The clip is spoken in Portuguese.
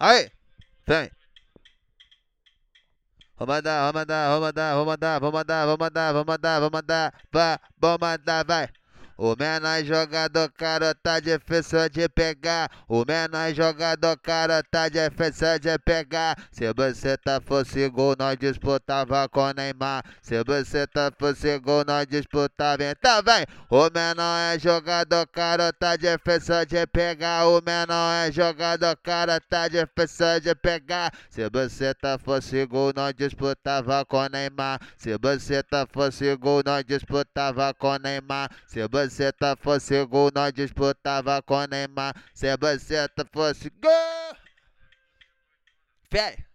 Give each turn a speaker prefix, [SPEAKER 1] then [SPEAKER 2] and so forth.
[SPEAKER 1] Aí, vem. Vou mandar, vou mandar, vou mandar, vou mandar, vou mandar, vou mandar, vou mandar, vou mandar, vai. O menor jogador cara tá difícil de pegar. O menor jogador cara tá difícil de pegar. Se você tá fosse gol, nós disputava com Neymar. Se você tá fosse gol, nós disputava. Então vem. O menor é jogador cara tá difícil de pegar. O menor é jogador cara tá difícil de pegar. Se você tá fosse gol, nós disputava com Neymar. Se você tá fosse gol, nós disputava com Neymar. Se você você tá fosse gol, nós disputava com Neymar. Se você tá fosse gol. Fé.